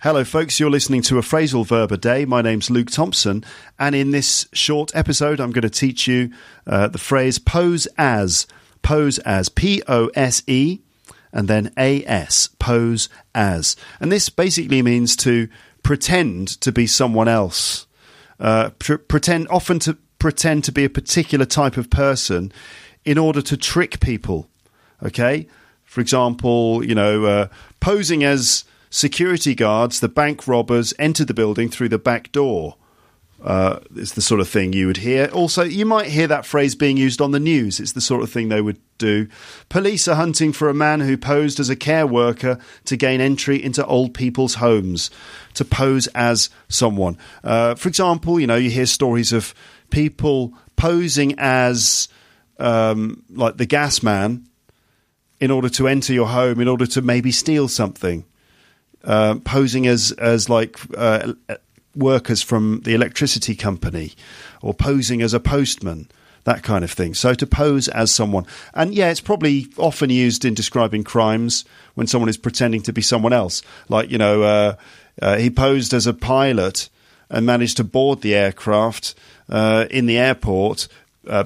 Hello, folks. You're listening to a phrasal verb a day. My name's Luke Thompson, and in this short episode, I'm going to teach you uh, the phrase pose as. Pose as. P O S E and then A S. Pose as. And this basically means to pretend to be someone else. Uh, pr- pretend, often to pretend to be a particular type of person in order to trick people. Okay? For example, you know, uh, posing as security guards, the bank robbers entered the building through the back door. Uh, it's the sort of thing you would hear. Also, you might hear that phrase being used on the news. It's the sort of thing they would do. Police are hunting for a man who posed as a care worker to gain entry into old people's homes, to pose as someone. Uh, for example, you know, you hear stories of people posing as um, like the gas man in order to enter your home, in order to maybe steal something. Uh, posing as as like uh, workers from the electricity company, or posing as a postman, that kind of thing. So to pose as someone, and yeah, it's probably often used in describing crimes when someone is pretending to be someone else. Like you know, uh, uh he posed as a pilot and managed to board the aircraft uh, in the airport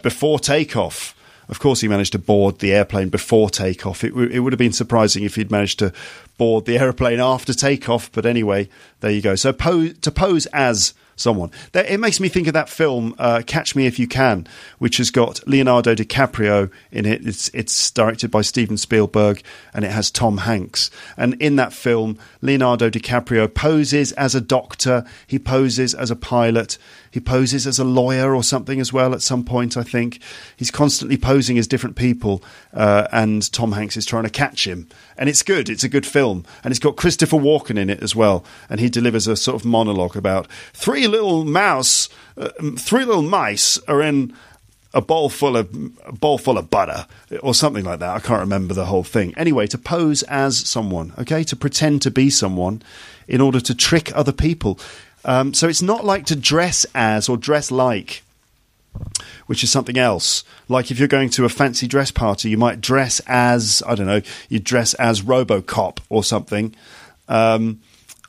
before takeoff of course, he managed to board the airplane before takeoff. It, w- it would have been surprising if he'd managed to board the airplane after takeoff. But anyway, there you go. So to pose as someone. It makes me think of that film, uh, Catch Me If You Can, which has got Leonardo DiCaprio in it. It's, it's directed by Steven Spielberg and it has Tom Hanks. And in that film, Leonardo DiCaprio poses as a doctor, he poses as a pilot, he poses as a lawyer or something as well at some point, I think. He's constantly posing as different people, uh, and Tom Hanks is trying to catch him. And it's good, it's a good film. And it's got Christopher Walken in it as well. And he delivers a sort of monologue about three little mouse, uh, three little mice are in a bowl full of a bowl full of butter or something like that. I can't remember the whole thing. Anyway, to pose as someone, okay, to pretend to be someone in order to trick other people. Um, so it's not like to dress as or dress like, which is something else. Like if you're going to a fancy dress party, you might dress as I don't know, you dress as RoboCop or something. Um,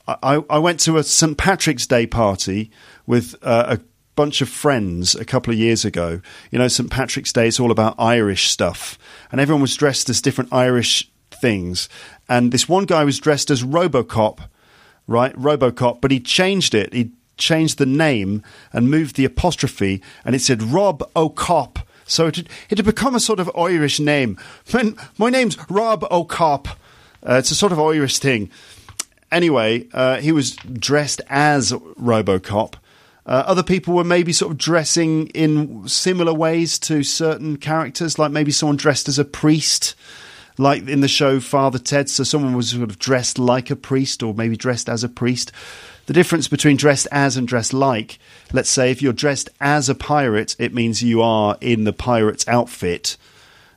I, I, went to a St Patrick's Day party with uh, a bunch of friends a couple of years ago. You know, St Patrick's Day is all about Irish stuff, and everyone was dressed as different Irish things. And this one guy was dressed as RoboCop right? Robocop, but he changed it. He changed the name and moved the apostrophe, and it said Rob O'Cop. So it had, it had become a sort of Irish name. My, my name's Rob O'Cop. Uh, it's a sort of Irish thing. Anyway, uh, he was dressed as Robocop. Uh, other people were maybe sort of dressing in similar ways to certain characters, like maybe someone dressed as a priest like in the show Father Ted. So someone was sort of dressed like a priest or maybe dressed as a priest. The difference between dressed as and dressed like, let's say if you're dressed as a pirate, it means you are in the pirate's outfit.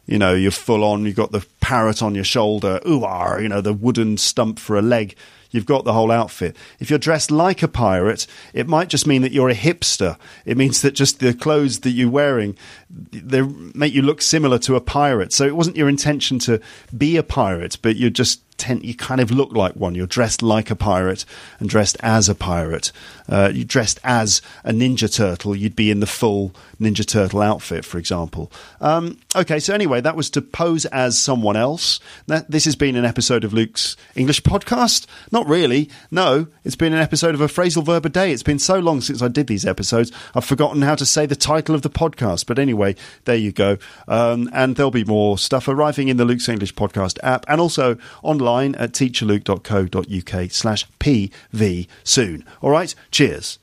You know, you're full on, you've got the parrot on your shoulder, ooh, ah, you know, the wooden stump for a leg. You've got the whole outfit. If you're dressed like a pirate, it might just mean that you're a hipster. It means that just the clothes that you're wearing they make you look similar to a pirate. So it wasn't your intention to be a pirate, but you're just you kind of look like one. You're dressed like a pirate and dressed as a pirate. Uh, you dressed as a Ninja Turtle, you'd be in the full Ninja Turtle outfit, for example. Um, okay, so anyway, that was to pose as someone else. That, this has been an episode of Luke's English podcast. Not really. No, it's been an episode of a phrasal verb a day. It's been so long since I did these episodes, I've forgotten how to say the title of the podcast. But anyway, there you go. Um, and there'll be more stuff arriving in the Luke's English podcast app and also online at teacherluke.co.uk slash pv soon. All right, cheers.